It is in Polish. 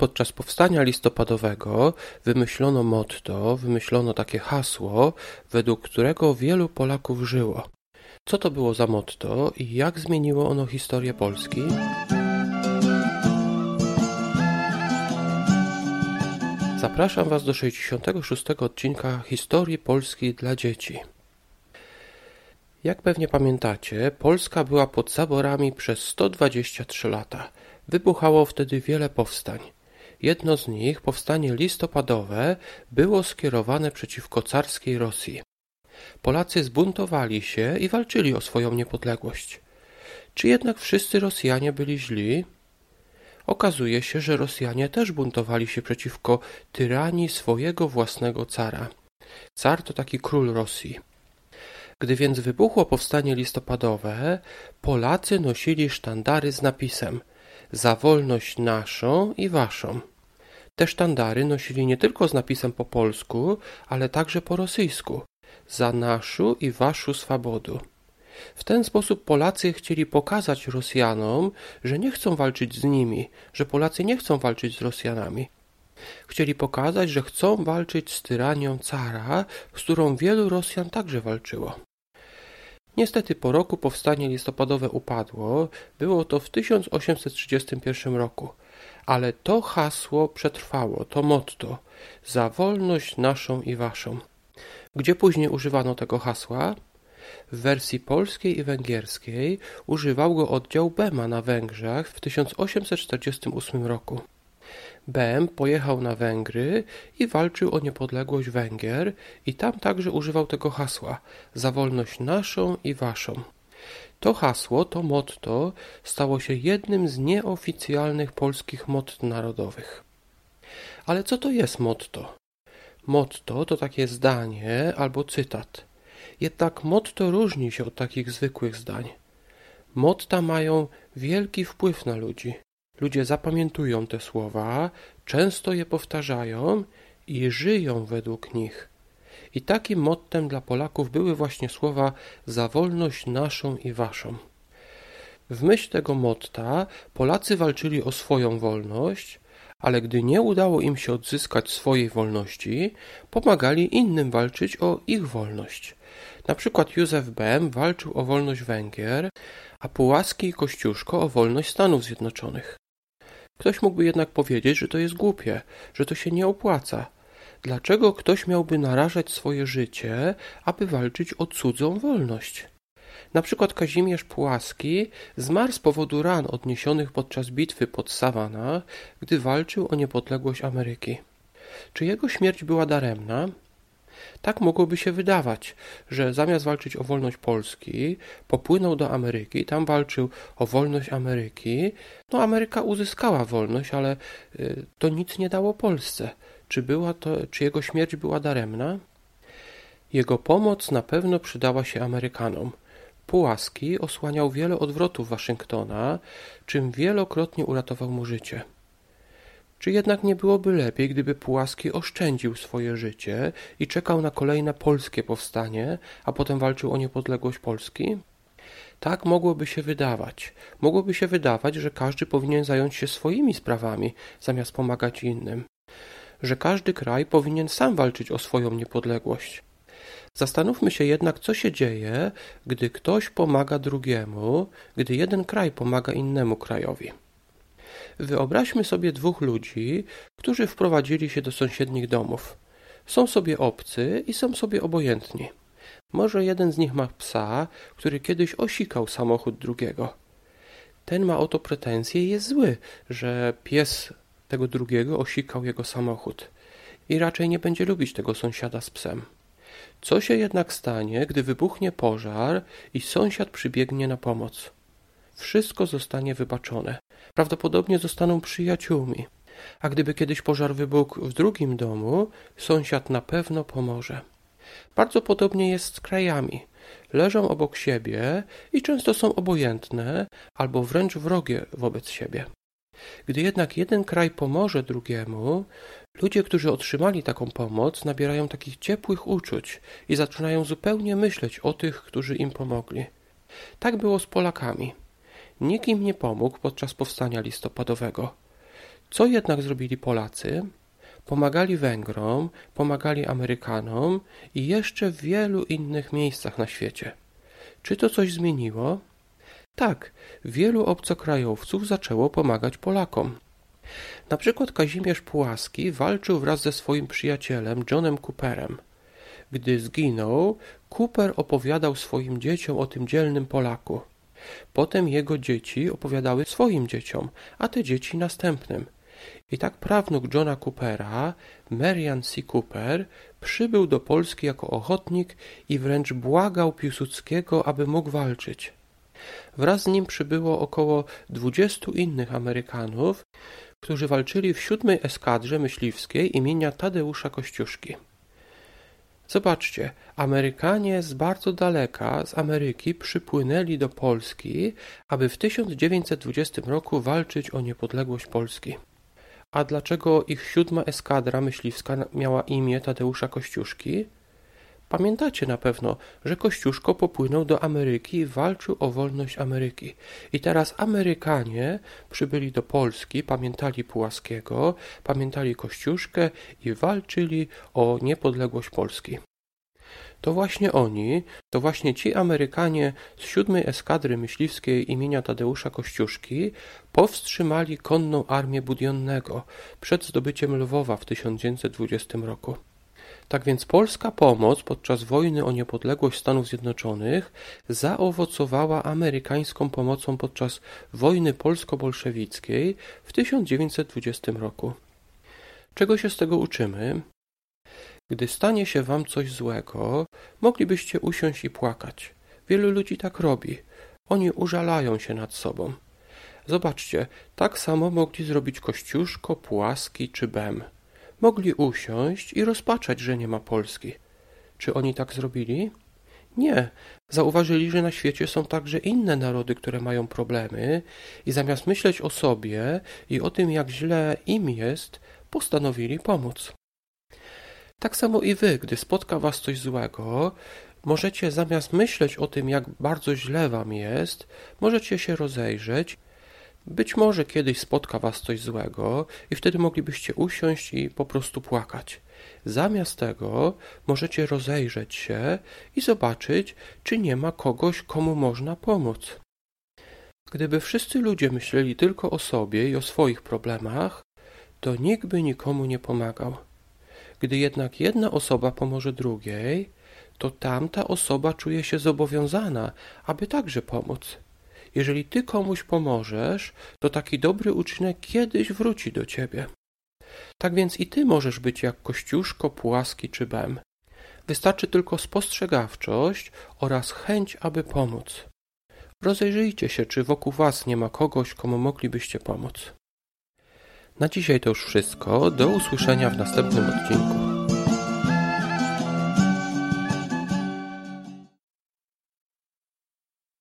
Podczas powstania listopadowego wymyślono motto, wymyślono takie hasło, według którego wielu Polaków żyło. Co to było za motto i jak zmieniło ono historię Polski? Zapraszam Was do 66 odcinka Historii Polski dla dzieci. Jak pewnie pamiętacie, Polska była pod zaborami przez 123 lata. Wybuchało wtedy wiele powstań. Jedno z nich, powstanie listopadowe, było skierowane przeciwko carskiej Rosji. Polacy zbuntowali się i walczyli o swoją niepodległość. Czy jednak wszyscy Rosjanie byli źli? Okazuje się, że Rosjanie też buntowali się przeciwko tyranii swojego własnego cara. Car to taki król Rosji. Gdy więc wybuchło powstanie listopadowe, Polacy nosili sztandary z napisem za wolność naszą i waszą. Te sztandary nosili nie tylko z napisem po polsku, ale także po rosyjsku za naszą i waszą swobodu. W ten sposób Polacy chcieli pokazać Rosjanom, że nie chcą walczyć z nimi, że Polacy nie chcą walczyć z Rosjanami. Chcieli pokazać, że chcą walczyć z tyranią cara, z którą wielu Rosjan także walczyło. Niestety po roku powstanie listopadowe upadło, było to w 1831 roku, ale to hasło przetrwało, to motto za wolność naszą i waszą. Gdzie później używano tego hasła? W wersji polskiej i węgierskiej używał go oddział Bema na Węgrzech w 1848 roku. Bem pojechał na Węgry i walczył o niepodległość Węgier i tam także używał tego hasła za wolność naszą i waszą. To hasło, to motto stało się jednym z nieoficjalnych polskich motto narodowych. Ale co to jest motto? Motto to takie zdanie albo cytat. Jednak motto różni się od takich zwykłych zdań. Motta mają wielki wpływ na ludzi. Ludzie zapamiętują te słowa, często je powtarzają i żyją według nich. I takim mottem dla Polaków były właśnie słowa za wolność naszą i waszą. W myśl tego motta Polacy walczyli o swoją wolność, ale gdy nie udało im się odzyskać swojej wolności, pomagali innym walczyć o ich wolność. Na przykład Józef Bem walczył o wolność Węgier, a Pułaski i Kościuszko o wolność Stanów Zjednoczonych. Ktoś mógłby jednak powiedzieć, że to jest głupie, że to się nie opłaca. Dlaczego ktoś miałby narażać swoje życie, aby walczyć o cudzą wolność? Na przykład Kazimierz Pułaski zmarł z powodu ran odniesionych podczas bitwy pod Savannah, gdy walczył o niepodległość Ameryki. Czy jego śmierć była daremna? Tak mogłoby się wydawać, że zamiast walczyć o wolność Polski, popłynął do Ameryki, tam walczył o wolność Ameryki. No, Ameryka uzyskała wolność, ale y, to nic nie dało Polsce. Czy, była to, czy jego śmierć była daremna? Jego pomoc na pewno przydała się Amerykanom. Pułaski osłaniał wiele odwrotów Waszyngtona, czym wielokrotnie uratował mu życie. Czy jednak nie byłoby lepiej, gdyby Pułaski oszczędził swoje życie i czekał na kolejne polskie powstanie, a potem walczył o niepodległość Polski? Tak mogłoby się wydawać. Mogłoby się wydawać, że każdy powinien zająć się swoimi sprawami, zamiast pomagać innym. Że każdy kraj powinien sam walczyć o swoją niepodległość. Zastanówmy się jednak, co się dzieje, gdy ktoś pomaga drugiemu, gdy jeden kraj pomaga innemu krajowi. Wyobraźmy sobie dwóch ludzi, którzy wprowadzili się do sąsiednich domów. Są sobie obcy i są sobie obojętni. Może jeden z nich ma psa, który kiedyś osikał samochód drugiego. Ten ma o to pretensje i jest zły, że pies tego drugiego osikał jego samochód i raczej nie będzie lubić tego sąsiada z psem. Co się jednak stanie, gdy wybuchnie pożar i sąsiad przybiegnie na pomoc? Wszystko zostanie wybaczone. Prawdopodobnie zostaną przyjaciółmi. A gdyby kiedyś pożar wybuchł w drugim domu, sąsiad na pewno pomoże. Bardzo podobnie jest z krajami. Leżą obok siebie i często są obojętne albo wręcz wrogie wobec siebie. Gdy jednak jeden kraj pomoże drugiemu, ludzie, którzy otrzymali taką pomoc, nabierają takich ciepłych uczuć i zaczynają zupełnie myśleć o tych, którzy im pomogli. Tak było z Polakami. Nikt im nie pomógł podczas powstania listopadowego. Co jednak zrobili Polacy? Pomagali Węgrom, pomagali Amerykanom i jeszcze w wielu innych miejscach na świecie. Czy to coś zmieniło? Tak, wielu obcokrajowców zaczęło pomagać Polakom. Na przykład Kazimierz Pułaski walczył wraz ze swoim przyjacielem Johnem Cooperem. Gdy zginął, Cooper opowiadał swoim dzieciom o tym dzielnym Polaku. Potem jego dzieci opowiadały swoim dzieciom, a te dzieci następnym. I tak prawnuk Johna Coopera, Marian C. Cooper, przybył do Polski jako ochotnik i wręcz błagał Piłsudskiego, aby mógł walczyć. Wraz z nim przybyło około dwudziestu innych Amerykanów, którzy walczyli w siódmej eskadrze myśliwskiej imienia Tadeusza Kościuszki. Zobaczcie, Amerykanie z bardzo daleka, z Ameryki, przypłynęli do Polski, aby w 1920 roku walczyć o niepodległość Polski. A dlaczego ich siódma eskadra myśliwska miała imię Tadeusza Kościuszki? Pamiętacie na pewno, że Kościuszko popłynął do Ameryki i walczył o wolność Ameryki. I teraz Amerykanie przybyli do Polski, pamiętali Pułaskiego, pamiętali Kościuszkę i walczyli o niepodległość Polski. To właśnie oni, to właśnie ci Amerykanie z siódmej eskadry myśliwskiej imienia Tadeusza Kościuszki powstrzymali konną armię Budionnego przed zdobyciem Lwowa w 1920 roku. Tak więc polska pomoc podczas wojny o niepodległość Stanów Zjednoczonych zaowocowała amerykańską pomocą podczas wojny polsko-bolszewickiej w 1920 roku. Czego się z tego uczymy? Gdy stanie się wam coś złego, moglibyście usiąść i płakać. Wielu ludzi tak robi. Oni użalają się nad sobą. Zobaczcie, tak samo mogli zrobić Kościuszko, Płaski czy Bem. Mogli usiąść i rozpaczać, że nie ma Polski. Czy oni tak zrobili? Nie. Zauważyli, że na świecie są także inne narody, które mają problemy i zamiast myśleć o sobie i o tym, jak źle im jest, postanowili pomóc. Tak samo i wy, gdy spotka was coś złego, możecie zamiast myśleć o tym, jak bardzo źle wam jest, możecie się rozejrzeć. Być może kiedyś spotka was coś złego i wtedy moglibyście usiąść i po prostu płakać. Zamiast tego możecie rozejrzeć się i zobaczyć, czy nie ma kogoś, komu można pomóc. Gdyby wszyscy ludzie myśleli tylko o sobie i o swoich problemach, to nikt by nikomu nie pomagał. Gdy jednak jedna osoba pomoże drugiej, to tamta osoba czuje się zobowiązana, aby także pomóc. Jeżeli ty komuś pomożesz, to taki dobry uczynek kiedyś wróci do ciebie. Tak więc i ty możesz być jak Kościuszko, Płaski czy Bem. Wystarczy tylko spostrzegawczość oraz chęć, aby pomóc. Rozejrzyjcie się, czy wokół was nie ma kogoś, komu moglibyście pomóc. Na dzisiaj to już wszystko. Do usłyszenia w następnym odcinku.